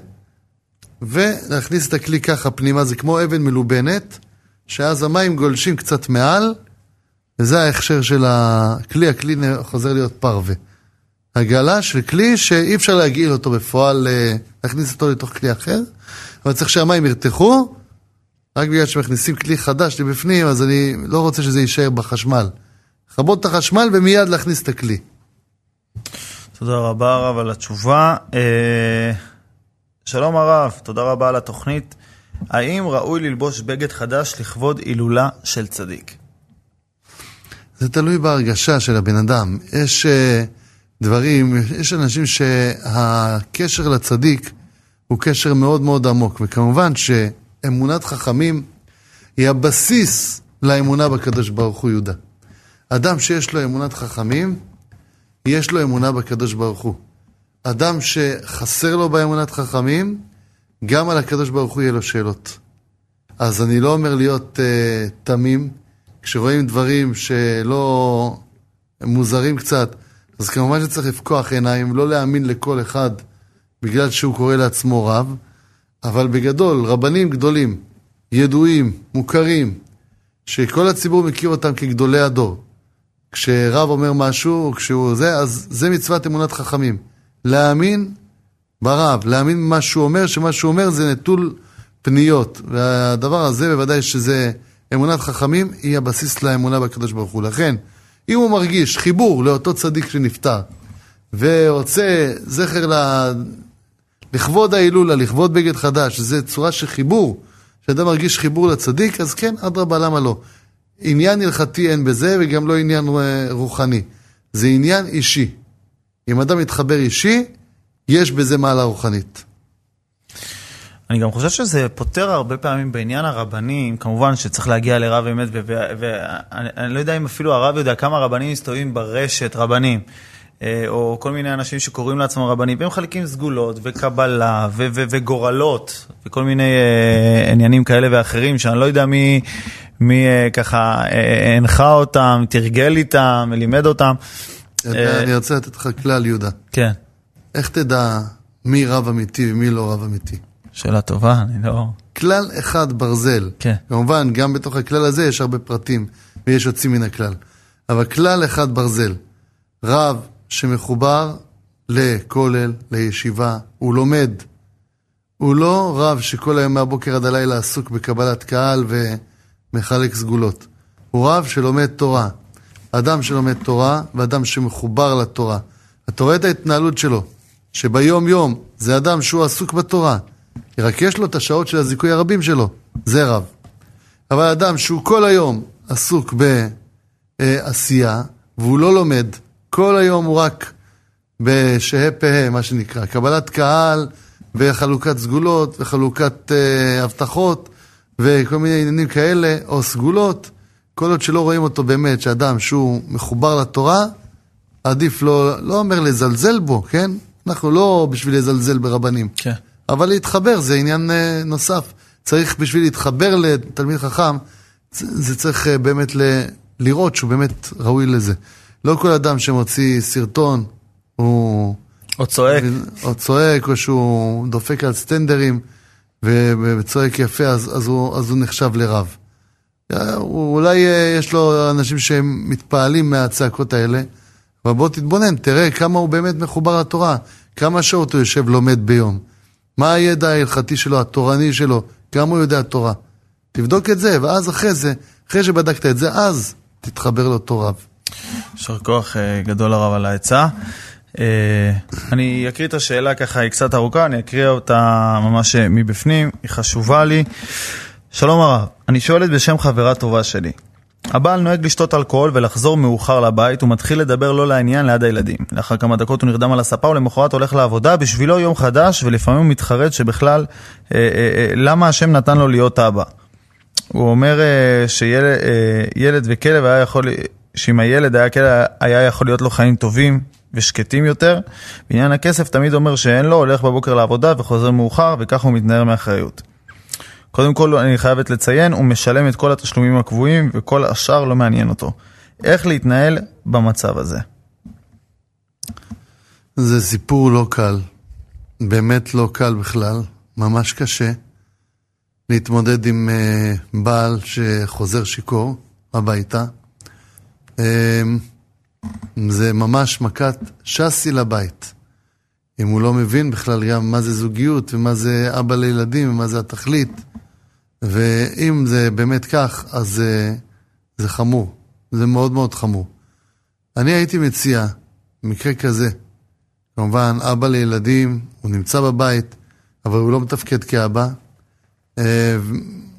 S2: ולהכניס את הכלי ככה פנימה, זה כמו אבן מלובנת, שאז המים גולשים קצת מעל, וזה ההכשר של הכלי, הכלי חוזר להיות פרווה. הגלה של כלי שאי אפשר להגעיל אותו בפועל, אה, להכניס אותו לתוך כלי אחר, אבל צריך שהמים ירתחו, רק בגלל שמכניסים כלי חדש לבפנים, אז אני לא רוצה שזה יישאר בחשמל. לכבות את החשמל ומיד להכניס את הכלי.
S1: תודה רבה הרב על התשובה. אה, שלום הרב, תודה רבה על התוכנית. האם ראוי ללבוש בגד חדש לכבוד הילולה של צדיק?
S2: זה תלוי בהרגשה של הבן אדם. יש uh, דברים, יש אנשים שהקשר לצדיק הוא קשר מאוד מאוד עמוק, וכמובן שאמונת חכמים היא הבסיס לאמונה בקדוש ברוך הוא יהודה. אדם שיש לו אמונת חכמים, יש לו אמונה בקדוש ברוך הוא. אדם שחסר לו באמונת חכמים, גם על הקדוש ברוך הוא יהיה לו שאלות. אז אני לא אומר להיות uh, תמים, כשרואים דברים שלא מוזרים קצת, אז כמובן שצריך לפקוח עיניים, לא להאמין לכל אחד בגלל שהוא קורא לעצמו רב, אבל בגדול, רבנים גדולים, ידועים, מוכרים, שכל הציבור מכיר אותם כגדולי הדור. כשרב אומר משהו, כשהוא זה, אז זה מצוות אמונת חכמים. להאמין ברב, להאמין במה שהוא אומר, שמה שהוא אומר זה נטול פניות. והדבר הזה בוודאי שזה אמונת חכמים, היא הבסיס לאמונה בקדוש ברוך הוא. לכן, אם הוא מרגיש חיבור לאותו צדיק שנפטר, ורוצה זכר ל... לכבוד ההילולה, לכבוד בגד חדש, שזה צורה של חיבור, שאדם מרגיש חיבור לצדיק, אז כן, אדרבה, למה לא? עניין הלכתי אין בזה, וגם לא עניין אה, רוחני. זה עניין אישי. אם אדם מתחבר אישי, יש בזה מעלה רוחנית.
S1: אני גם חושב שזה פותר הרבה פעמים בעניין הרבנים, כמובן שצריך להגיע לרב אמת, ואני לא יודע אם אפילו הרב יודע כמה רבנים מסתובבים ברשת, רבנים, אה, או כל מיני אנשים שקוראים לעצמם רבנים, והם מחלקים סגולות וקבלה ו- ו- וגורלות, וכל מיני uh, עניינים כאלה ואחרים, שאני לא יודע מי, מי uh, ככה הנחה אותם, תרגל איתם, לימד אותם.
S2: אני רוצה לתת לך כלל, יהודה.
S1: כן.
S2: איך תדע מי רב אמיתי ומי לא רב אמיתי?
S1: שאלה טובה, אני לא...
S2: כלל אחד ברזל.
S1: כן.
S2: כמובן, גם בתוך הכלל הזה יש הרבה פרטים ויש יוצאים מן הכלל. אבל כלל אחד ברזל. רב שמחובר לכולל, לישיבה, הוא לומד. הוא לא רב שכל היום מהבוקר עד הלילה עסוק בקבלת קהל ומחלק סגולות. הוא רב שלומד תורה. אדם שלומד תורה ואדם שמחובר לתורה. אתה רואה את ההתנהלות שלו, שביום יום זה אדם שהוא עסוק בתורה. רק יש לו את השעות של הזיכוי הרבים שלו, זה רב. אבל אדם שהוא כל היום עסוק בעשייה, והוא לא לומד, כל היום הוא רק בשהה פהה, מה שנקרא, קבלת קהל וחלוקת סגולות וחלוקת uh, הבטחות וכל מיני עניינים כאלה, או סגולות, כל עוד שלא רואים אותו באמת, שאדם שהוא מחובר לתורה, עדיף לא, לא אומר לזלזל בו, כן? אנחנו לא בשביל לזלזל ברבנים.
S1: כן.
S2: אבל להתחבר זה עניין uh, נוסף. צריך בשביל להתחבר לתלמיד חכם, זה צריך uh, באמת ל, לראות שהוא באמת ראוי לזה. לא כל אדם שמוציא סרטון הוא...
S1: או צועק.
S2: או צועק, או שהוא דופק על סטנדרים וצועק יפה, אז, אז, הוא, אז הוא נחשב לרב. אה, אולי יש לו אנשים שהם מתפעלים מהצעקות האלה, אבל בוא תתבונן, תראה כמה הוא באמת מחובר לתורה, כמה שעות הוא יושב לומד ביום. מה הידע ההלכתי שלו, התורני שלו, כמה הוא יודע תורה. תבדוק את זה, ואז אחרי זה, אחרי שבדקת את זה, אז תתחבר לאותו רב.
S1: יישר כוח אה, גדול הרב על העצה. אה, אני אקריא את השאלה ככה, היא קצת ארוכה, אני אקריא אותה ממש אה, מבפנים, היא חשובה לי. שלום הרב, אני שואלת בשם חברה טובה שלי. הבעל נוהג לשתות אלכוהול ולחזור מאוחר לבית, הוא מתחיל לדבר לא לעניין ליד הילדים. לאחר כמה דקות הוא נרדם על הספה ולמחרת הולך לעבודה, בשבילו יום חדש, ולפעמים הוא מתחרט שבכלל, אה, אה, אה, למה השם נתן לו להיות אבא. הוא אומר אה, שילד אה, וכלב היה יכול, שאם הילד היה כלב היה יכול להיות לו חיים טובים ושקטים יותר. בעניין הכסף תמיד אומר שאין לו, הולך בבוקר לעבודה וחוזר מאוחר, וכך הוא מתנער מאחריות. קודם כל, אני חייבת לציין, הוא משלם את כל התשלומים הקבועים וכל השאר לא מעניין אותו. איך להתנהל במצב הזה?
S2: זה סיפור לא קל, באמת לא קל בכלל, ממש קשה להתמודד עם uh, בעל שחוזר שיכור הביתה. Uh, זה ממש מכת שסי לבית. אם הוא לא מבין בכלל גם מה זה זוגיות ומה זה אבא לילדים ומה זה התכלית. ואם זה באמת כך, אז זה, זה חמור. זה מאוד מאוד חמור. אני הייתי מציע, במקרה כזה, כמובן, אבא לילדים, הוא נמצא בבית, אבל הוא לא מתפקד כאבא. אה,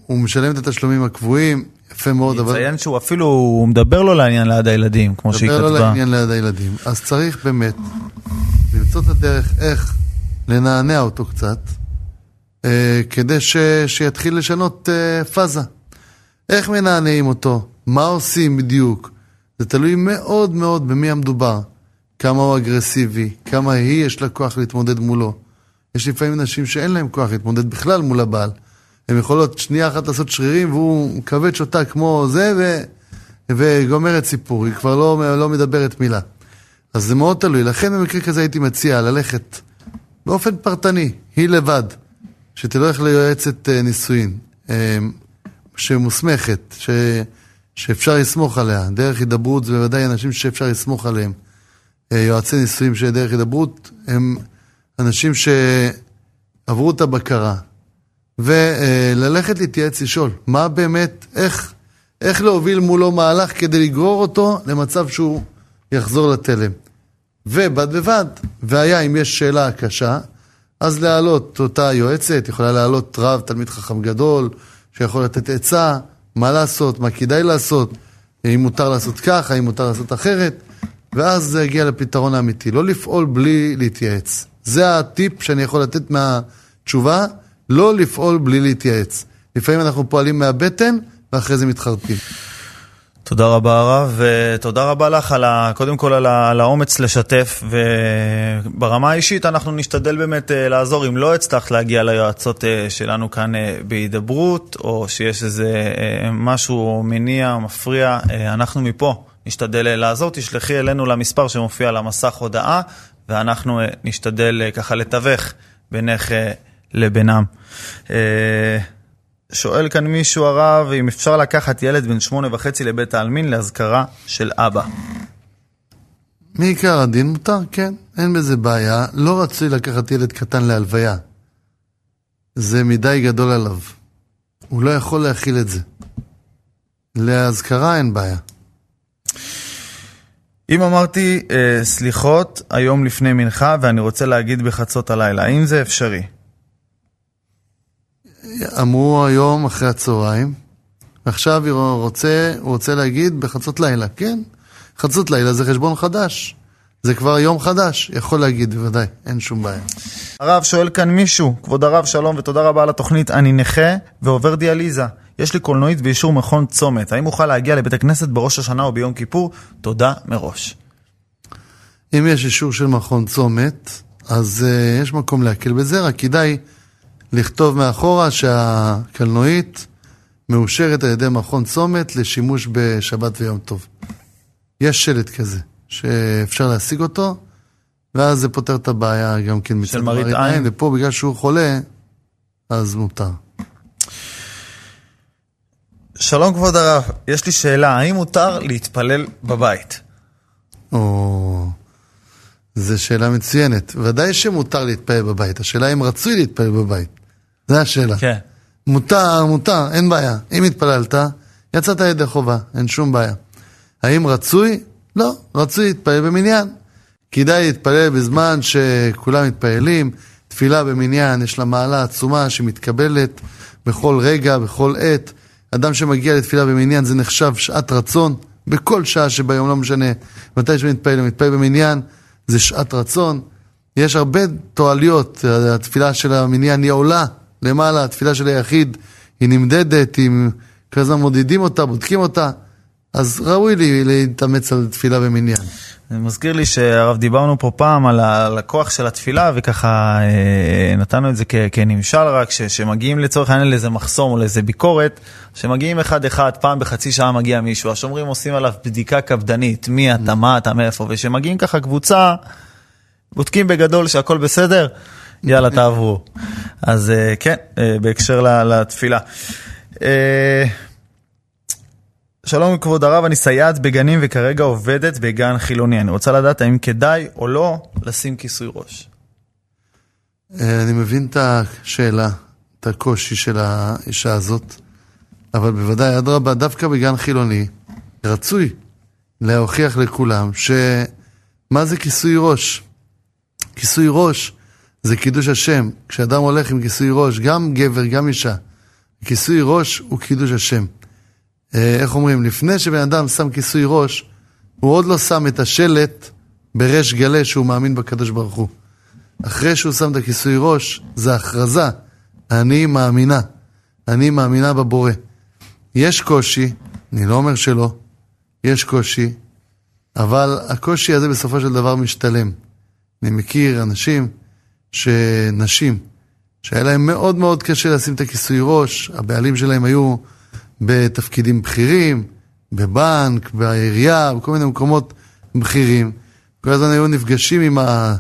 S2: הוא משלם את התשלומים הקבועים, יפה מאוד,
S1: אבל... נציין שהוא אפילו, הוא מדבר לו לעניין ליד הילדים, כמו שהיא כתבה.
S2: מדבר לו לעניין ליד הילדים. אז צריך באמת למצוא את הדרך איך לנענע אותו קצת. אה, כדי ש, שיתחיל לשנות אה, פאזה. איך מנענעים אותו? מה עושים בדיוק? זה תלוי מאוד מאוד במי המדובר. כמה הוא אגרסיבי, כמה היא יש לה כוח להתמודד מולו. יש לפעמים נשים שאין להם כוח להתמודד בכלל מול הבעל. הן יכולות שנייה אחת לעשות שרירים והוא מכווץ אותה כמו זה ו... וגומרת סיפור, היא כבר לא, לא מדברת מילה. אז זה מאוד תלוי. לכן במקרה כזה הייתי מציע ללכת באופן פרטני, היא לבד. שתלך ליועצת אה, נישואין, אה, שמוסמכת, ש... שאפשר לסמוך עליה. דרך הידברות זה בוודאי אנשים שאפשר לסמוך עליהם. אה, יועצי נישואין שדרך הידברות הם אנשים שעברו את הבקרה. וללכת להתייעץ לשאול, מה באמת, איך, איך להוביל מולו מהלך כדי לגרור אותו למצב שהוא יחזור לתלם. ובד בבד, והיה אם יש שאלה קשה, אז להעלות אותה יועצת, יכולה להעלות רב, תלמיד חכם גדול, שיכול לתת עצה, מה לעשות, מה כדאי לעשות, האם מותר לעשות כך, האם מותר לעשות אחרת, ואז זה יגיע לפתרון האמיתי. לא לפעול בלי להתייעץ. זה הטיפ שאני יכול לתת מהתשובה, לא לפעול בלי להתייעץ. לפעמים אנחנו פועלים מהבטן, ואחרי זה מתחרטים.
S1: תודה רבה הרב, ותודה רבה לך על ה, קודם כל על, האומץ לשתף, וברמה האישית אנחנו נשתדל באמת אה, לעזור אם לא הצלחת להגיע ליועצות אה, שלנו כאן אה, בהידברות, או שיש איזה משהו מניע, מפריע, אנחנו מפה נשתדל לעזור, תשלחי אלינו למספר שמופיע על המסך הודעה, ואנחנו נשתדל ככה לתווך בינך לבינם. שואל כאן מישהו הרב אם אפשר לקחת ילד בן שמונה וחצי לבית העלמין לאזכרה של אבא.
S2: מעיקר הדין מותר, כן, אין בזה בעיה. לא רצוי לקחת ילד קטן להלוויה. זה מדי גדול עליו. הוא לא יכול להכיל את זה. להזכרה אין בעיה.
S1: אם אמרתי אה, סליחות היום לפני מנחה ואני רוצה להגיד בחצות הלילה, האם זה אפשרי?
S2: אמרו היום אחרי הצהריים, ועכשיו הוא רוצה, הוא רוצה להגיד בחצות לילה, כן, חצות לילה זה חשבון חדש. זה כבר יום חדש, יכול להגיד בוודאי, אין שום בעיה.
S1: הרב שואל כאן מישהו, כבוד הרב שלום ותודה רבה על התוכנית, אני נכה ועובר דיאליזה. יש לי קולנועית ואישור מכון צומת, האם אוכל להגיע לבית הכנסת בראש השנה או ביום כיפור? תודה מראש.
S2: אם יש אישור של מכון צומת, אז uh, יש מקום להקל בזה, רק כדאי לכתוב מאחורה שהקלנועית מאושרת על ידי מכון צומת לשימוש בשבת ויום טוב. יש שלט כזה, שאפשר להשיג אותו, ואז זה פותר את הבעיה גם כן
S1: מצד מראית עין,
S2: ופה בגלל שהוא חולה, אז מותר.
S1: שלום כבוד הרב, יש לי שאלה, האם מותר להתפלל בבית?
S2: או... זו שאלה מצוינת. ודאי שמותר להתפלל בבית, השאלה אם רצוי להתפלל בבית. זו השאלה.
S1: כן.
S2: מותר, מותר, אין בעיה. אם התפללת, יצאת ידי חובה, אין שום בעיה. האם רצוי? לא, רצוי להתפלל במניין. כדאי להתפלל בזמן שכולם מתפללים. תפילה במניין, יש לה מעלה עצומה שמתקבלת בכל רגע, בכל עת. אדם שמגיע לתפילה במניין זה נחשב שעת רצון, בכל שעה שביום, לא משנה מתי שמתפלל, מתפלל במניין, זה שעת רצון. יש הרבה תועליות, התפילה של המניין היא עולה למעלה, התפילה של היחיד היא נמדדת, אם כל הזמן מודדים אותה, בודקים אותה, אז ראוי לי להתאמץ על תפילה במניין.
S1: זה מזכיר לי שהרב דיברנו פה פעם על הכוח של התפילה וככה אה, נתנו את זה כנמשל רק שמגיעים לצורך העניין לאיזה מחסום או לאיזה ביקורת שמגיעים אחד אחד פעם בחצי שעה מגיע מישהו השומרים עושים עליו בדיקה קפדנית מי אתה מה אתה מאיפה ושמגיעים ככה קבוצה בודקים בגדול שהכל בסדר יאללה תעברו אז אה, כן אה, בהקשר לתפילה. שלום כבוד הרב, אני סייעת בגנים וכרגע עובדת בגן חילוני. אני רוצה לדעת האם כדאי או לא לשים כיסוי ראש.
S2: אה, אני מבין את השאלה, את הקושי של האישה הזאת, אבל בוודאי, אדרבה, דווקא בגן חילוני, רצוי להוכיח לכולם שמה זה כיסוי ראש. כיסוי ראש זה קידוש השם. כשאדם הולך עם כיסוי ראש, גם גבר, גם אישה, כיסוי ראש הוא קידוש השם. אה, איך אומרים, לפני שבן אדם שם כיסוי ראש, הוא עוד לא שם את השלט בריש גלה שהוא מאמין בקדוש ברוך הוא. אחרי שהוא שם את הכיסוי ראש, זה הכרזה, אני מאמינה, אני מאמינה בבורא. יש קושי, אני לא אומר שלא, יש קושי, אבל הקושי הזה בסופו של דבר משתלם. אני מכיר אנשים, שנשים, שהיה להם מאוד מאוד קשה לשים את הכיסוי ראש, הבעלים שלהם היו בתפקידים בכירים, בבנק, בעירייה, בכל מיני מקומות בכירים. כל הזמן היו נפגשים עם, ה,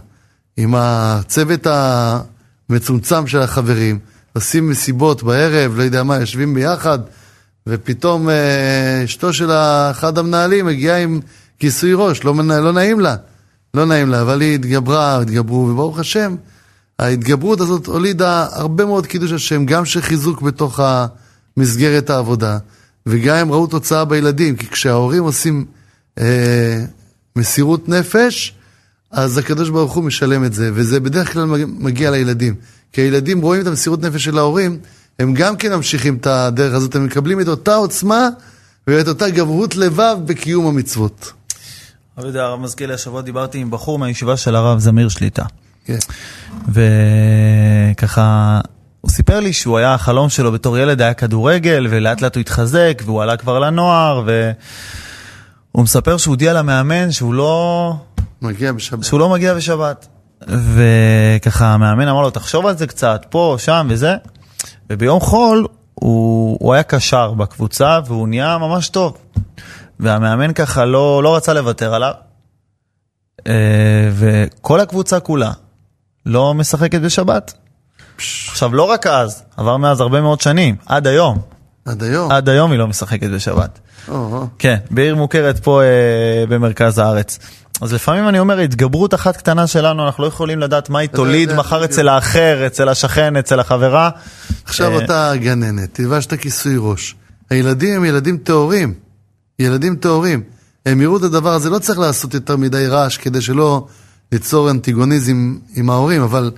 S2: עם הצוות המצומצם של החברים, עושים מסיבות בערב, לא יודע מה, יושבים ביחד, ופתאום אה, אשתו של אחד המנהלים מגיעה עם כיסוי ראש, לא, לא נעים לה, לא נעים לה, אבל היא התגברה, התגברו, וברוך השם, ההתגברות הזאת הולידה הרבה מאוד קידוש השם, גם של חיזוק בתוך ה... מסגרת העבודה, וגם הם ראו תוצאה בילדים, כי כשההורים עושים אה, מסירות נפש, אז הקדוש ברוך הוא משלם את זה, וזה בדרך כלל מגיע לילדים. כי הילדים רואים את המסירות נפש של ההורים, הם גם כן ממשיכים את הדרך הזאת, הם מקבלים את אותה עוצמה ואת אותה גברות לבב בקיום המצוות.
S1: הרב יודע, הרב מזכיר לי, השבוע דיברתי עם בחור מהישיבה של הרב זמיר שליטה.
S2: כן.
S1: וככה, הוא סיפר לי שהוא היה, החלום שלו בתור ילד היה כדורגל, ולאט לאט הוא התחזק, והוא עלה כבר לנוער, והוא מספר שהוא הודיע למאמן שהוא לא...
S2: מגיע בשבת.
S1: שהוא לא מגיע בשבת. וככה המאמן אמר לו, תחשוב על זה קצת, פה, שם וזה. וביום חול הוא, הוא היה קשר בקבוצה, והוא נהיה ממש טוב. והמאמן ככה לא, לא רצה לוותר עליו. אה, וכל הקבוצה כולה לא משחקת בשבת. עכשיו, לא רק אז, עבר מאז הרבה מאוד שנים, עד היום.
S2: עד היום?
S1: עד היום היא לא משחקת בשבת. כן, בעיר מוכרת פה אה, במרכז הארץ. אז לפעמים אני אומר, התגברות אחת קטנה שלנו, אנחנו לא יכולים לדעת מה היא תוליד מחר אצל האחר, אצל השכן, אצל החברה.
S2: עכשיו אה, אתה גננת, תלבש את הכיסוי ראש. הילדים הם ילדים טהורים. ילדים טהורים. הם יראו את הדבר הזה, לא צריך לעשות יותר מדי רעש כדי שלא ליצור אנטיגוניזם עם ההורים, אבל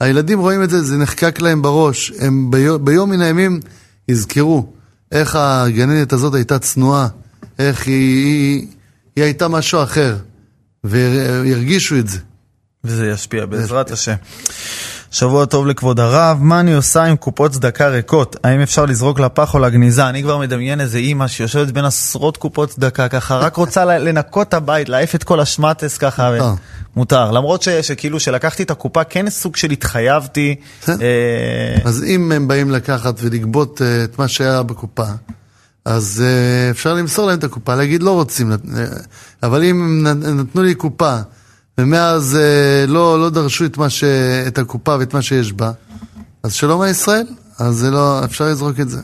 S2: הילדים רואים את זה, זה נחקק להם בראש. הם ביום, ביום מן הימים יזכרו איך הגננת הזאת הייתה צנועה, איך היא, היא, היא הייתה משהו אחר, וירגישו את זה.
S1: וזה ישפיע בעזרת השם. שבוע טוב לכבוד הרב, מה אני עושה עם קופות צדקה ריקות? האם אפשר לזרוק לפח או לגניזה? אני כבר מדמיין איזה אימא שיושבת בין עשרות קופות צדקה ככה, רק רוצה לנקות את הבית, להעיף את כל השמטס ככה. מותר. מותר, למרות ש, שכאילו שלקחתי את הקופה, כן סוג של התחייבתי.
S2: אה, אז אם הם באים לקחת ולגבות אה, את מה שהיה בקופה, אז אה, אפשר למסור להם את הקופה, להגיד לא רוצים, אבל אם נתנו לי קופה ומאז אה, לא, לא דרשו את, ש... את הקופה ואת מה שיש בה, אז שלום על ישראל, אז זה לא, אפשר לזרוק את זה.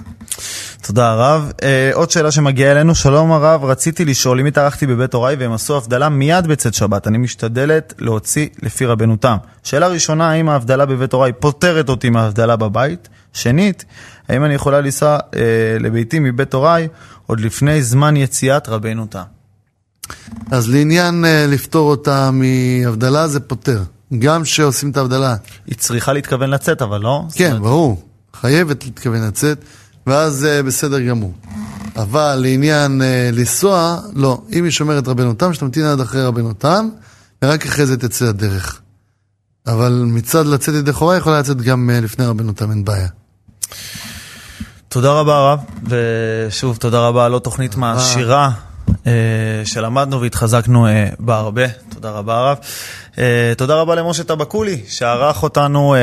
S1: תודה הרב. אה, עוד שאלה שמגיעה אלינו, שלום הרב, רציתי לשאול אם התארחתי בבית הוריי והם עשו הבדלה מיד בצאת שבת, אני משתדלת להוציא לפי רבנותם. שאלה ראשונה, האם ההבדלה בבית הוריי פותרת אותי מההבדלה בבית? שנית, האם אני יכולה לנסוע אה, לביתי מבית הוריי עוד לפני זמן יציאת רבנו תם?
S2: אז לעניין אה, לפטור אותה מהבדלה, זה פותר. גם כשעושים את ההבדלה.
S1: היא צריכה להתכוון לצאת, אבל לא?
S2: כן, אומרת... ברור. חייבת להתכוון לצאת, ואז אה, בסדר גמור. אבל לעניין אה, לנסוע, לא. אם היא שומרת רבנותם, שתמתין עד אחרי רבנותם, ורק אחרי זה תצא לדרך. אבל מצד לצאת ידי חובה יכולה לצאת גם לפני רבנותם, אין בעיה.
S1: תודה רבה הרב, ושוב תודה רבה על עוד תוכנית מעשירה שלמדנו והתחזקנו אה, בה הרבה. תודה רבה הרב. אה, תודה רבה למשה טבקולי, שערך אותנו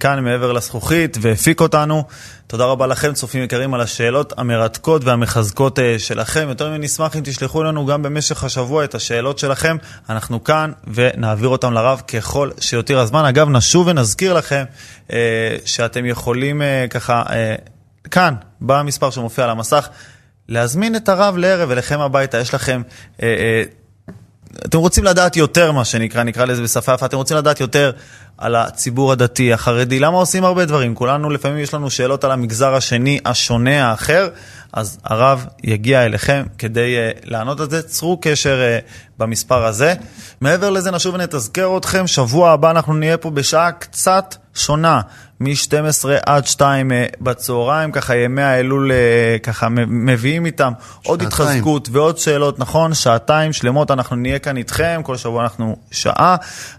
S1: כאן מעבר לזכוכית והפיק אותנו. תודה רבה לכם, צופים יקרים, על השאלות המרתקות והמחזקות שלכם. יותר מנשמח אם תשלחו לנו גם במשך השבוע את השאלות שלכם. אנחנו כאן ונעביר אותם לרב ככל שיותיר הזמן. אגב, נשוב ונזכיר לכם שאתם יכולים ככה, כאן, במספר שמופיע על המסך, להזמין את הרב לערב אליכם הביתה. יש לכם... Uh, uh, אתם רוצים לדעת יותר, מה שנקרא, נקרא לזה בשפה יפה, אתם רוצים לדעת יותר על הציבור הדתי, החרדי, למה עושים הרבה דברים? כולנו, לפעמים יש לנו שאלות על המגזר השני, השונה, האחר, אז הרב יגיע אליכם כדי uh, לענות על זה. צרו קשר uh, במספר הזה. מעבר לזה, נשוב ונתזכר אתכם, שבוע הבא אנחנו נהיה פה בשעה קצת שונה, מ-12 עד 2 אה, בצהריים, ככה ימי האלול אה, ככה מביאים איתם שעתיים. עוד התחזקות ועוד שאלות, נכון? שעתיים שלמות אנחנו נהיה כאן איתכם, כל שבוע אנחנו שעה.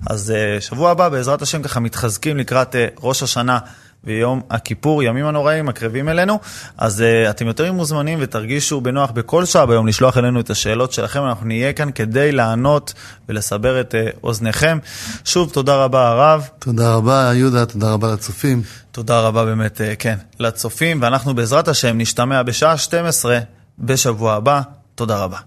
S1: אז אה, שבוע הבא, בעזרת השם, ככה מתחזקים לקראת ראש השנה. ויום הכיפור, ימים הנוראים הקרבים אלינו. אז uh, אתם יותר מוזמנים ותרגישו בנוח בכל שעה ביום לשלוח אלינו את השאלות שלכם. אנחנו נהיה כאן כדי לענות ולסבר את uh, אוזניכם. שוב, תודה רבה הרב.
S2: תודה רבה יהודה, תודה רבה לצופים.
S1: תודה רבה באמת, uh, כן, לצופים, ואנחנו בעזרת השם נשתמע בשעה 12 בשבוע הבא. תודה רבה.